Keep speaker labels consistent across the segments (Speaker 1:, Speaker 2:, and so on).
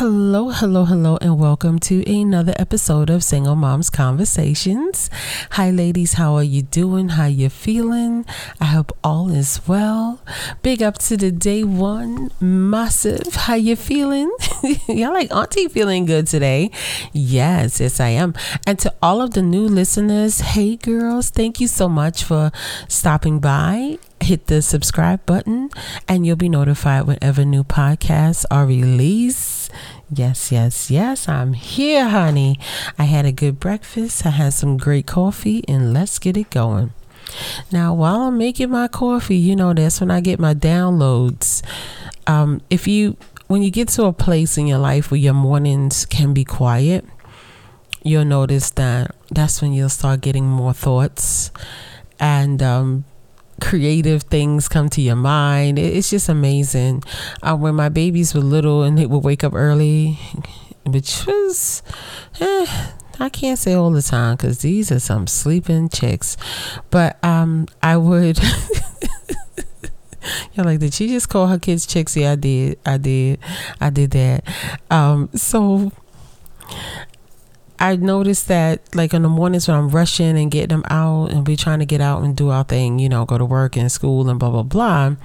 Speaker 1: Hello, hello, hello, and welcome to another episode of Single Moms Conversations. Hi, ladies, how are you doing? How you feeling? I hope all is well. Big up to the day one, massive. How you feeling? Y'all like Auntie feeling good today? Yes, yes, I am. And to all of the new listeners, hey girls, thank you so much for stopping by hit the subscribe button and you'll be notified whenever new podcasts are released. Yes, yes, yes, I'm here, honey. I had a good breakfast, I had some great coffee, and let's get it going. Now, while I'm making my coffee, you know, that's when I get my downloads. Um, if you, when you get to a place in your life where your mornings can be quiet, you'll notice that that's when you'll start getting more thoughts and um, creative things come to your mind. It's just amazing. Uh, when my babies were little and they would wake up early, which was, eh, I can't say all the time because these are some sleeping chicks, but um, I would. You're like, did she just call her kids chicks? Yeah, I did. I did. I did that. Um, so I noticed that like in the mornings when I'm rushing and getting them out and we trying to get out and do our thing, you know, go to work and school and blah blah blah,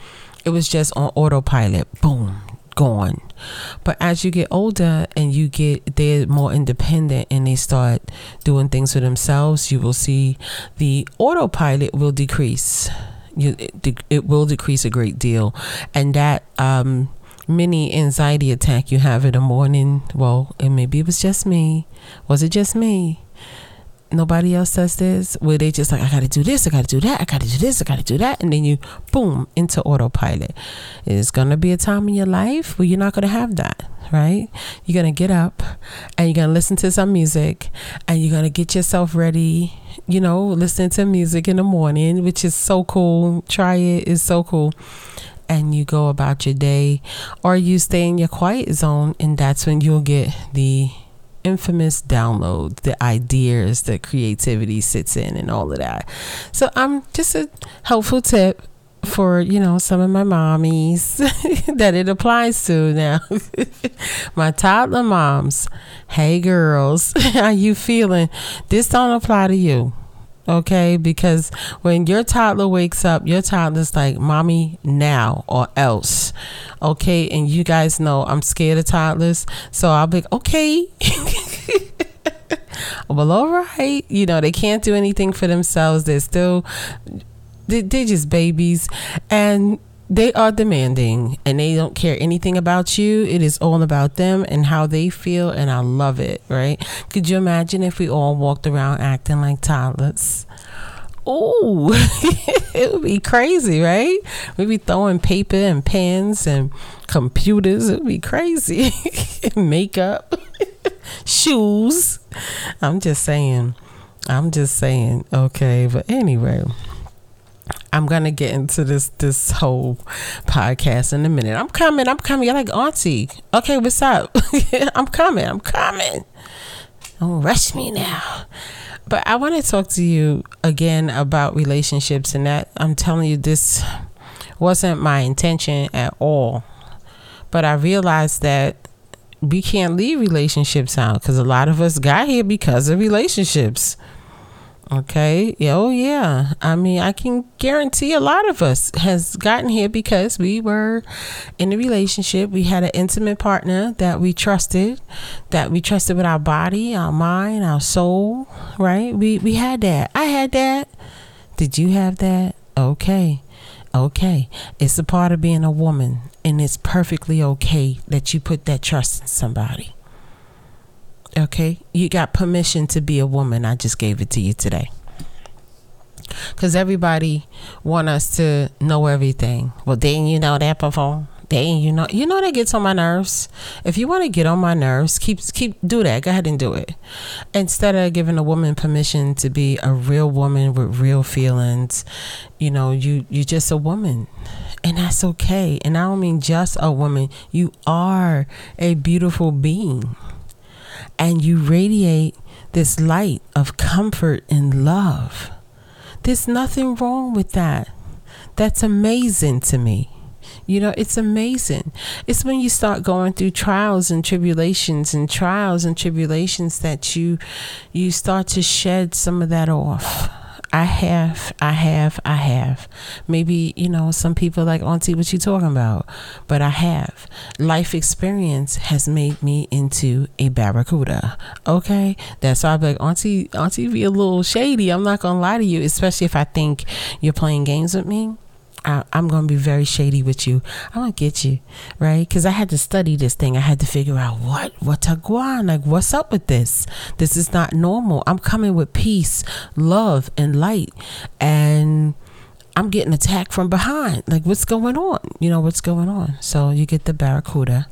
Speaker 1: it was just on autopilot. Boom, gone. But as you get older and you get they're more independent and they start doing things for themselves, you will see the autopilot will decrease. You, it, it will decrease a great deal, and that um mini anxiety attack you have in the morning. Well, and maybe it was just me. Was it just me? Nobody else does this. Where they just like, I gotta do this, I gotta do that, I gotta do this, I gotta do that, and then you boom into autopilot. It's gonna be a time in your life where you're not gonna have that, right? You're gonna get up and you're gonna listen to some music and you're gonna get yourself ready, you know, listening to music in the morning, which is so cool. Try it, it's so cool and you go about your day or you stay in your quiet zone and that's when you'll get the infamous download the ideas the creativity sits in and all of that. So i'm um, just a helpful tip for you know some of my mommies that it applies to now. My toddler moms. Hey girls how you feeling? This don't apply to you okay? Because when your toddler wakes up your toddler's like mommy now or else okay? And you guys know i'm scared of toddlers. So i'll be okay. Well all right. You know they can't do anything for themselves. They're still they're just babies. And they are demanding and they don't care anything about you. It is all about them and how they feel, and I love it, right? Could you imagine if we all walked around acting like toddlers? Oh, it would be crazy, right? We'd be throwing paper and pens and computers. It would be crazy. Makeup, shoes. I'm just saying. I'm just saying. Okay, but anyway. I'm gonna get into this this whole podcast in a minute. I'm coming. I'm coming. You're like auntie. Okay, what's up? I'm coming. I'm coming. Don't rush me now. But I want to talk to you again about relationships, and that I'm telling you this wasn't my intention at all. But I realized that we can't leave relationships out because a lot of us got here because of relationships. Okay. Oh, yeah. I mean, I can guarantee a lot of us has gotten here because we were in a relationship. We had an intimate partner that we trusted, that we trusted with our body, our mind, our soul. Right. We we had that. I had that. Did you have that? Okay. Okay. It's a part of being a woman, and it's perfectly okay that you put that trust in somebody. Okay, you got permission to be a woman. I just gave it to you today. Cause everybody want us to know everything. Well, didn't you know that before? Didn't you know? You know that gets on my nerves. If you want to get on my nerves, keep keep do that. Go ahead and do it. Instead of giving a woman permission to be a real woman with real feelings, you know, you you're just a woman and that's okay. And I don't mean just a woman. You are a beautiful being and you radiate this light of comfort and love. There's nothing wrong with that. That's amazing to me. You know, it's amazing. It's when you start going through trials and tribulations and trials and tribulations that you you start to shed some of that off. I have, I have, I have. Maybe, you know, some people like, Auntie, what you talking about? But I have. Life experience has made me into a barracuda. Okay? That's why I'm like, Auntie, Auntie be a little shady. I'm not gonna lie to you, especially if I think you're playing games with me. I, am going to be very shady with you. I'm going to get you, right? Because I had to study this thing. I had to figure out what, what to go on. Like, what's up with this? This is not normal. I'm coming with peace, love, and light. And I'm getting attacked from behind. Like, what's going on? You know, what's going on? So you get the barracuda.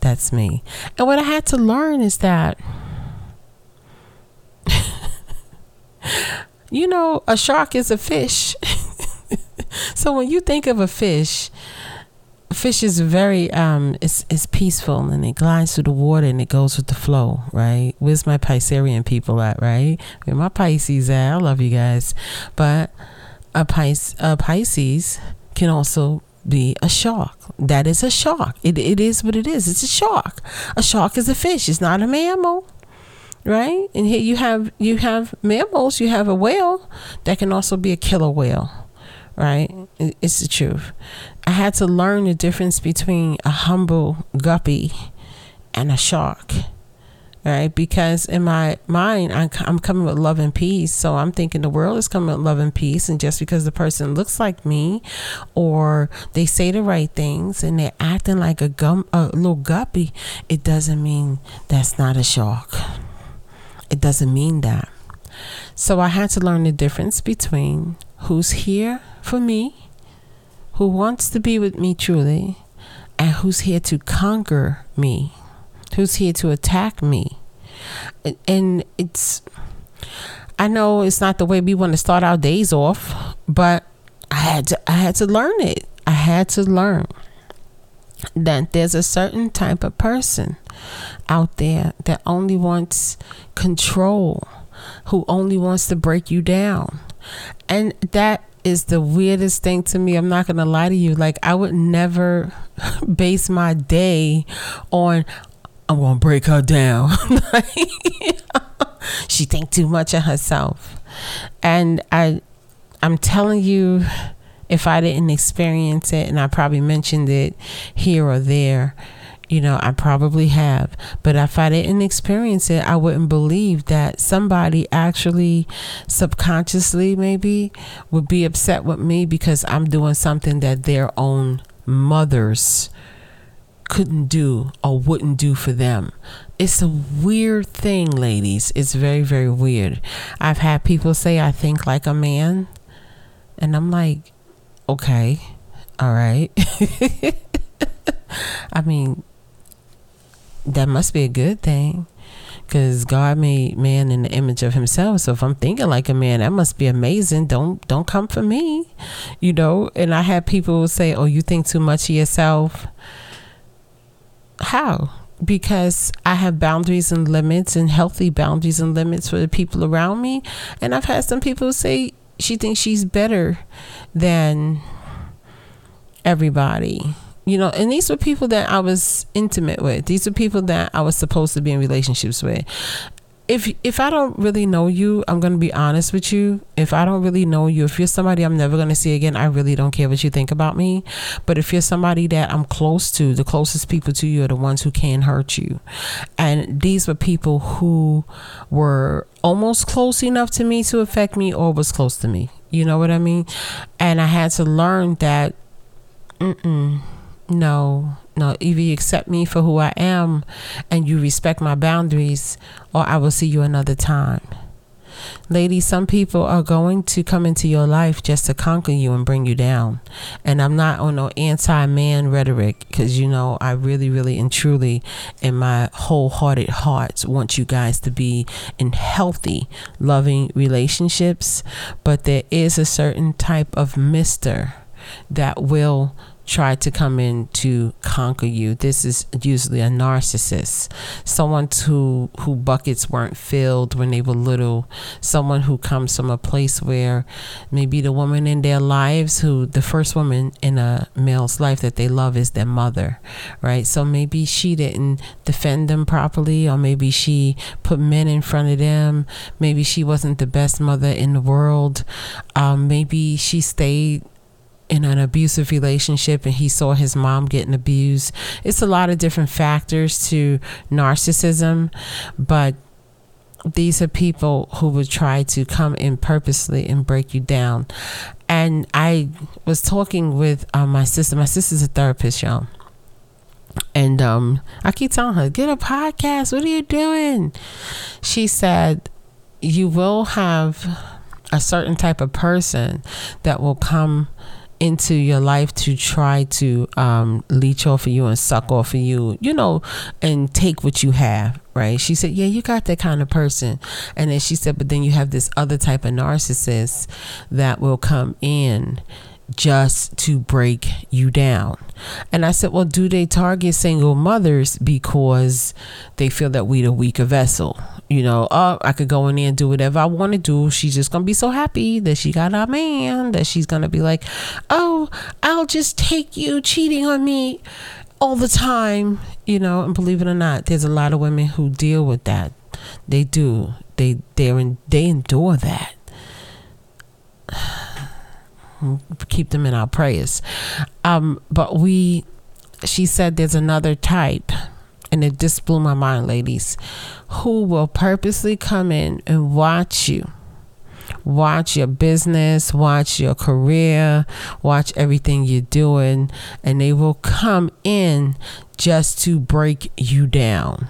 Speaker 1: That's me. And what I had to learn is that. you know, a shark is a fish. so when you think of a fish, fish is very um it's it's peaceful and it glides through the water and it goes with the flow, right? Where's my Piscean people at, right? Where my Pisces at? I love you guys. But a Pis a Pisces can also be a shark. That is a shark. It it is what it is. It's a shark. A shark is a fish. It's not a mammal. Right? And here you have you have mammals, you have a whale that can also be a killer whale right? It's the truth. I had to learn the difference between a humble guppy and a shark, right? Because in my mind, I'm coming with love and peace. So I'm thinking the world is coming with love and peace. And just because the person looks like me or they say the right things and they're acting like a, gum, a little guppy, it doesn't mean that's not a shark. It doesn't mean that. So I had to learn the difference between who's here for me, who wants to be with me truly, and who's here to conquer me, who's here to attack me. And it's, I know it's not the way we want to start our days off, but I had to, I had to learn it. I had to learn that there's a certain type of person out there that only wants control, who only wants to break you down. And that is the weirdest thing to me. I'm not gonna lie to you. Like I would never base my day on I'm gonna break her down. she think too much of herself. And I I'm telling you, if I didn't experience it and I probably mentioned it here or there, you know, I probably have. But if I didn't experience it, I wouldn't believe that somebody actually subconsciously maybe would be upset with me because I'm doing something that their own mothers couldn't do or wouldn't do for them. It's a weird thing, ladies. It's very, very weird. I've had people say I think like a man, and I'm like, okay, all right. I mean, that must be a good thing because God made man in the image of himself. So if I'm thinking like a man, that must be amazing. Don't don't come for me. You know, and I had people say, Oh, you think too much of yourself. How? Because I have boundaries and limits and healthy boundaries and limits for the people around me. And I've had some people say she thinks she's better than everybody you know and these were people that i was intimate with. These were people that i was supposed to be in relationships with. If if i don't really know you i'm to be honest with you. If i don't really know you if you're somebody i'm never to see again i really don't care what you think about me. But if you're somebody that i'm close to the closest people to you are the ones who can hurt you. And these were people who were almost close enough to me to affect me or was close to me. You know what i mean? And i had to learn that mm-mm no, no. Either you accept me for who I am and you respect my boundaries, or I will see you another time. Ladies, some people are going to come into your life just to conquer you and bring you down. And I'm not on no anti man rhetoric because, you know, I really, really and truly, in my wholehearted heart, want you guys to be in healthy, loving relationships. But there is a certain type of mister that will try to come in to conquer you. This is usually a narcissist, someone who who buckets weren't filled when they were little, someone who comes from a place where maybe the woman in their lives who the first woman in a male's life that they love is their mother, right? So maybe she didn't defend them properly or maybe she put men in front of them. Maybe she wasn't the best mother in the world. Um, maybe she stayed in an abusive relationship and he saw his mom getting abused. It's a lot of different factors to narcissism, but these are people who would try to come in purposely and break you down. And I was talking with uh, my sister. My sister's a therapist, y'all. And um, I keep telling her, get a podcast. What are you doing? She said, you will have a certain type of person that will come into your life to try to um, leech off of you and suck off of you, you know, and take what you have, right? She said, Yeah, you got that kind of person. And then she said, But then you have this other type of narcissist that will come in just to break you down. And I said, Well, do they target single mothers because they feel that we're the weaker vessel? You know, oh, I could go in there and do whatever I want to do. She's just gonna be so happy that she got a man that she's gonna be like, Oh, I'll just take you cheating on me all the time, you know, and believe it or not, there's a lot of women who deal with that. They do. They they're in, they endure that keep them in our prayers. Um, but we, she said, there's another type, and it just blew my mind, ladies, who will purposely come in and watch you. Watch your business, watch your career, watch everything you're doing, and they will come in just to break you down.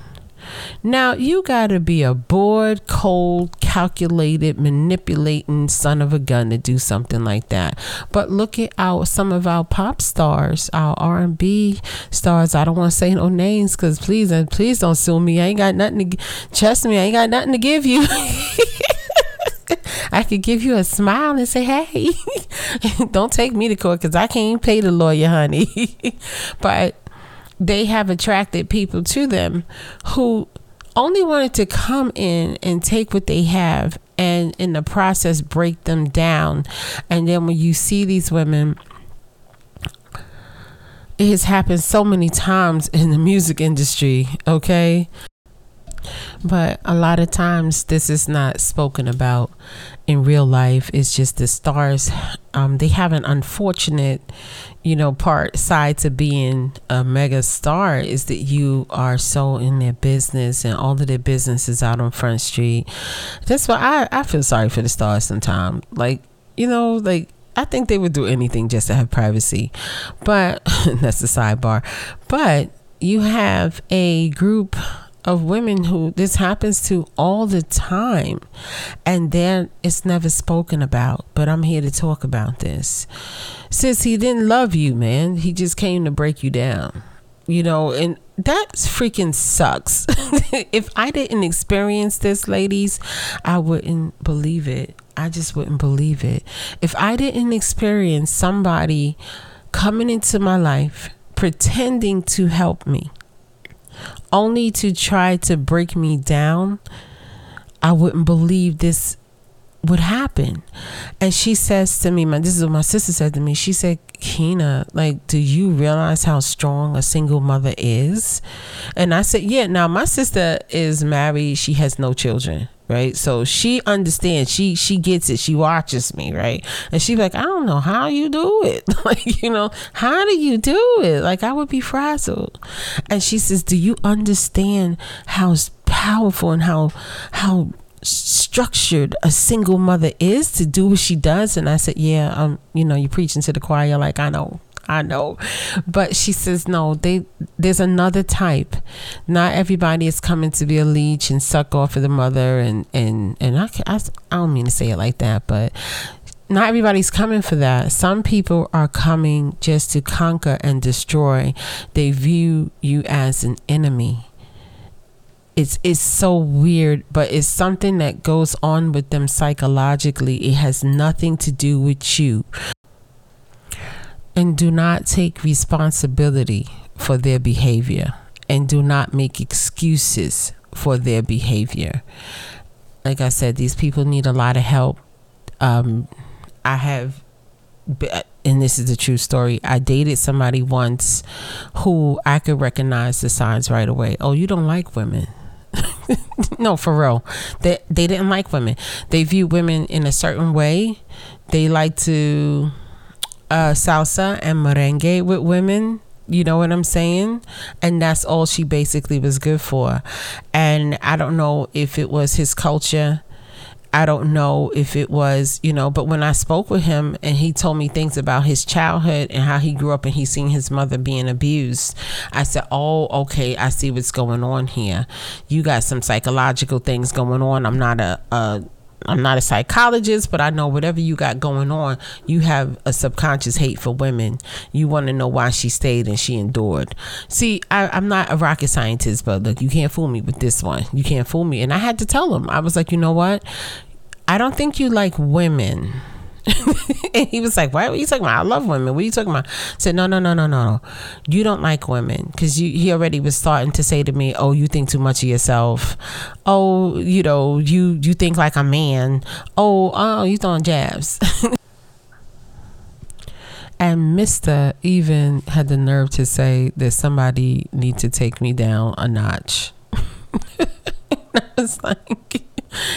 Speaker 1: Now, you got to be a bored, cold, calculated, manipulating son of a gun to do something like that. But look at our some of our pop stars, our R&B stars. I don't want to say no names cuz please and please don't sue me. I ain't got nothing to trust me. I ain't got nothing to give you. I could give you a smile and say, "Hey, don't take me to court because I can't pay the lawyer, honey." but they have attracted people to them who only wanted to come in and take what they have and in the process break them down. And then when you see these women, it has happened so many times in the music industry, okay? But a lot of times this is not spoken about in real life. It's just the stars, um, they have an unfortunate, you know, part side to being a mega star is that you are so in their business and all of their business is out on Front Street. That's why I, I feel sorry for the stars sometimes. Like, you know, like I think they would do anything just to have privacy. But that's a sidebar. But you have a group of women who this happens to all the time. And then it's never spoken about but i'm here to talk about this. Since he didn't love you man. He just came to break you down you know and that freaking sucks. If i didn't experience this ladies i wouldn't believe it. I just wouldn't believe it. If i didn't experience somebody coming into my life pretending to help me only to try to break me down, I wouldn't believe this would happen. And she says to me, man, this is what my sister said to me. She said, Kina, like, do you realize how strong a single mother is? And I said, Yeah, now my sister is married, she has no children right? So she understands. She she gets it. She watches me right? And she's like i don't know how you do it. Like you know how do you do it? Like i would be frazzled. And she says do you understand how powerful and how how structured a single mother is to do what she does? And i said yeah um you know you're preaching to the choir like i know I know. But she says no, they there's another type. Not everybody is coming to be a leech and suck off of the mother and and and I I, I don't mean to say it like that, but not everybody's coming for that. Some people are coming just to conquer and destroy. They view you as an enemy. It's it's so weird, but it's something that goes on with them psychologically. It has nothing to do with you and do not take responsibility for their behavior and do not make excuses for their behavior. Like I said, these people need a lot of help. Um, I have, and this is a true story. I dated somebody once who I could recognize the signs right away. Oh, you don't like women. no, for real. They they didn't like women. They view women in a certain way. They like to uh, salsa and merengue with women. You know what I'm saying? And that's all she basically was good for. And I don't know if it was his culture. I don't know if it was, you know, but when I spoke with him and he told me things about his childhood and how he grew up and he seen his mother being abused, I said, Oh, okay, I see what's going on here. You got some psychological things going on. I'm not a, a I'm not a psychologist, but I know whatever you got going on, you have a subconscious hate for women. You want to know why she stayed and she endured. See, I, am not a rocket scientist, but look, you can't fool me with this one. You can't fool me. And I had to tell him, I was like, you know what? I don't think you like women and he was like, "What are you talking about? I love women. What are you talking about?" I said, "No, no, no, no, no. You don't like women because. He already was starting to say to me, "Oh, you think too much of yourself. Oh, you know, you you think like a man. Oh, oh, you throwing jabs." and Mister even had the nerve to say that somebody need to take me down a notch. I was like,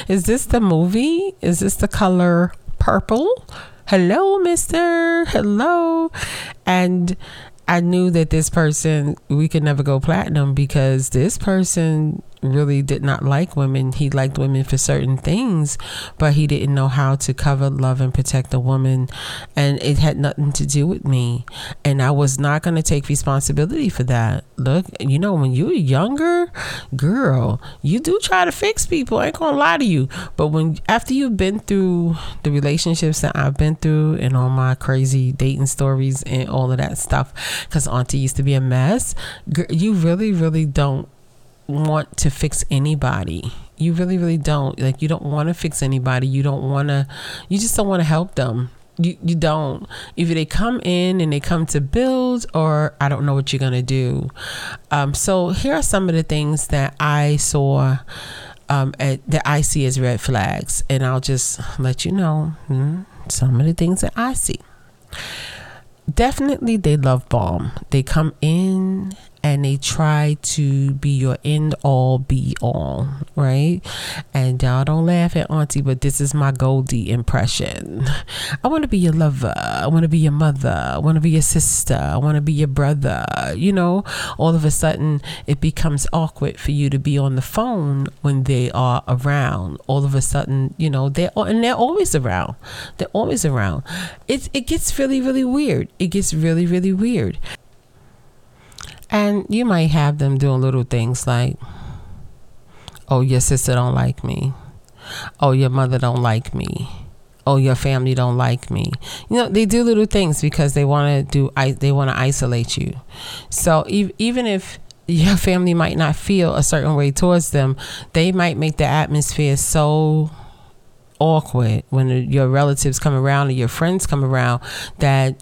Speaker 1: "Is this the movie? Is this the color?" Purple. Hello, mister. Hello. And I knew that this person, we could never go platinum because this person really did not like women. He liked women for certain things, but he didn't know how to cover, love, and protect a woman. And it had nothing to do with me. And I was not going to take responsibility for that. Look, you know, when you're younger, girl, you do try to fix people. I ain't going to lie to you. But when, after you've been through the relationships that I've been through and all my crazy dating stories and all of that stuff, because Auntie used to be a mess, you really, really don't want to fix anybody. You really, really don't. Like you don't want to fix anybody. You don't want to. You just don't want to help them. You you don't. Either they come in and they come to build, or I don't know what you're gonna do. Um, so here are some of the things that I saw. Um, at, that I see as red flags, and I'll just let you know hmm, some of the things that I see. Definitely, they love bomb. They come in and they try to be your end all be all, right? And y'all don't laugh at Auntie, but this is my Goldie impression. I want to be your lover. I want to be your mother. I want to be your sister. I want to be your brother. You know, all of a sudden it becomes awkward for you to be on the phone when they are around. All of a sudden, you know, they're and they're always around. They're always around. It it gets really really weird. It gets really really weird. And you might have them doing little things like, oh, your sister don't like me. Oh, your mother don't like me. Oh, your family don't like me. You know, they do little things because they want to do. They want to isolate you. So even if your family might not feel a certain way towards them, they might make the atmosphere so awkward when your relatives come around or your friends come around that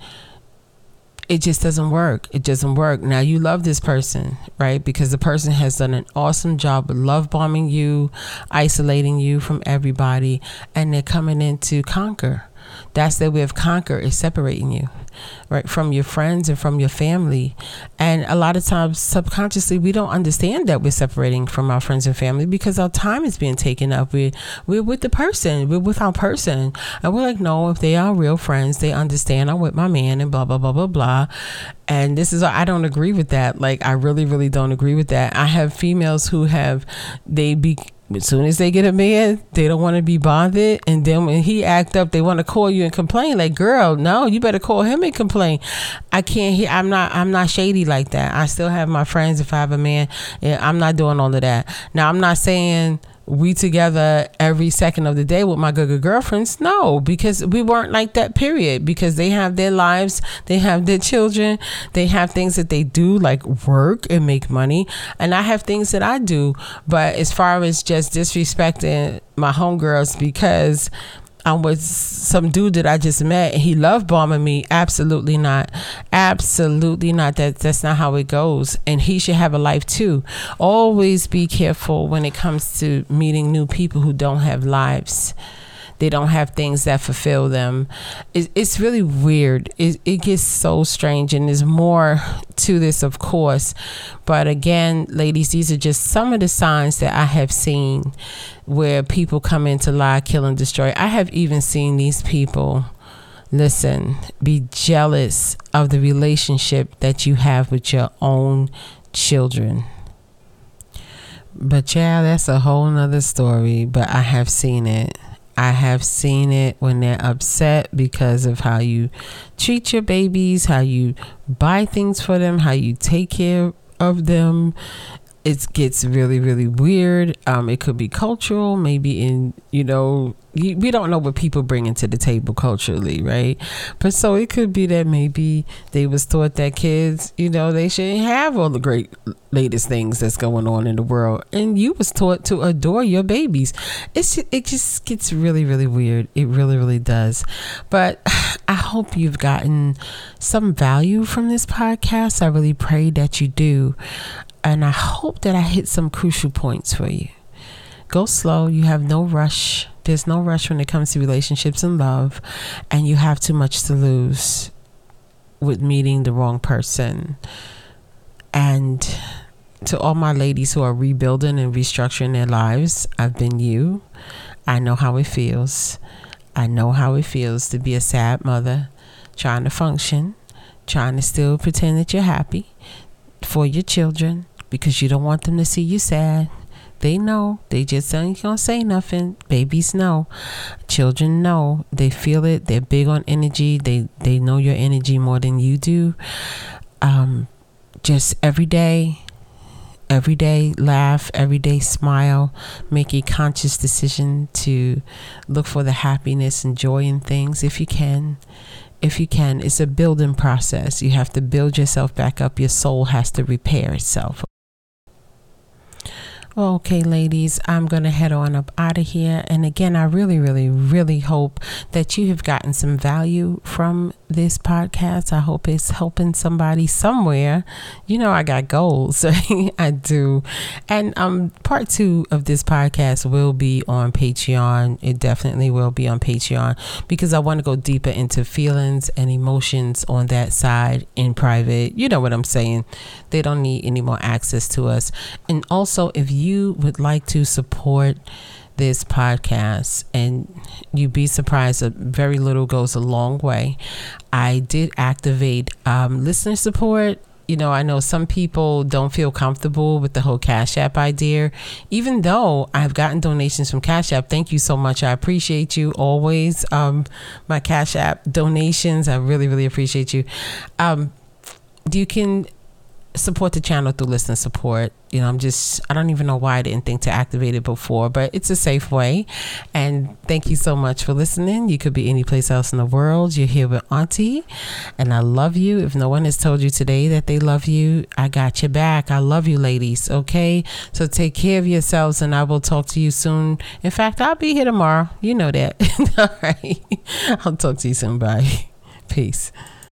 Speaker 1: it just doesn't work. It doesn't work. Now you love this person, right? Because the person has done an awesome job of love bombing you, isolating you from everybody, and they're coming in to conquer. That's their way of conquer is separating you right from your friends and from your family. And a lot of times subconsciously we don't understand that we're separating from our friends and family because our time is being taken up. We we're with the person. We're with our person. And we're like no if they are real friends they understand i'm with my man and blah blah blah blah blah. And this is i don't agree with that. Like i really really don't agree with that. I have females who have they be as soon as they get a man, they don't want to be bothered. And then when he act up, they want to call you and complain. Like, girl, no, you better call him and complain. I can't hear. I'm not. I'm not shady like that. I still have my friends. If I have a man, yeah, I'm not doing all of that. Now, I'm not saying we together every second of the day with my good, good girlfriends? No because we weren't like that period. Because they have their lives they have their children they have things that they do like work and make money. And i have things that i do. But as far as just disrespecting my homegirls because I'm with some dude that I just met he loved bombing me. Absolutely not. Absolutely not. That that's not how it goes. And he should have a life too. Always be careful when it comes to meeting new people who don't have lives they don't have things that fulfill them. It, it's really weird. It, it gets so strange, and there's more to this, of course. But again, ladies, these are just some of the signs that I have seen where people come in to lie, kill, and destroy. I have even seen these people listen, be jealous of the relationship that you have with your own children. But yeah, that's a whole nother story. But I have seen it. I have seen it when they're upset because of how you treat your babies, how you buy things for them, how you take care of them it gets really really weird. Um it could be cultural maybe in you know we don't know what people bring into the table culturally right? But so it could be that maybe they was taught that kids you know they shouldn't have all the great latest things that's going on in the world. And you was taught to adore your babies. It's it just gets really really weird. It really really does. But i hope you've gotten some value from this podcast. I really pray that you do and I hope that I hit some crucial points for you. Go slow. You have no rush. There's no rush when it comes to relationships and love, and you have too much to lose with meeting the wrong person. And to all my ladies who are rebuilding and restructuring their lives, I've been you. I know how it feels. I know how it feels to be a sad mother, trying to function, trying to still pretend that you're happy for your children, because you don't want them to see you sad. They know. They just ain't gonna say nothing. Babies know. Children know. They feel it. They're big on energy. They they know your energy more than you do. Um, just every day, every day laugh, every day smile, make a conscious decision to look for the happiness and joy in things if you can. If you can, it's a building process. You have to build yourself back up. Your soul has to repair itself. Okay, ladies, I'm going to head on up out of here. And again, I really, really, really hope that you have gotten some value from this podcast. I hope it's helping somebody somewhere. You know, I got goals. I do. And um, part two of this podcast will be on Patreon. It definitely will be on Patreon because I want to go deeper into feelings and emotions on that side in private. You know what I'm saying? They don't need any more access to us. And also, if you you would like to support this podcast and you'd be surprised that very little goes a long way i did activate um, listener support you know, I know some people don't feel comfortable with the whole Cash App idea, even though I've gotten donations from Cash App. Thank you so much. I appreciate you always. Um, my Cash App donations, I really, really appreciate you. Um, you can support the channel through listen support. You know, I'm just, I don't even know why I didn't think to activate it before, but it's a safe way. And thank you so much for listening. You could be any place else in the world. You're here with Auntie, and I love you. If no one has told you today that they love you, I got your back. I love you, ladies. Okay. So take care of yourselves, and I will talk to you soon. In fact, I'll be here tomorrow. You know that. All right. I'll talk to you soon. Bye. Peace.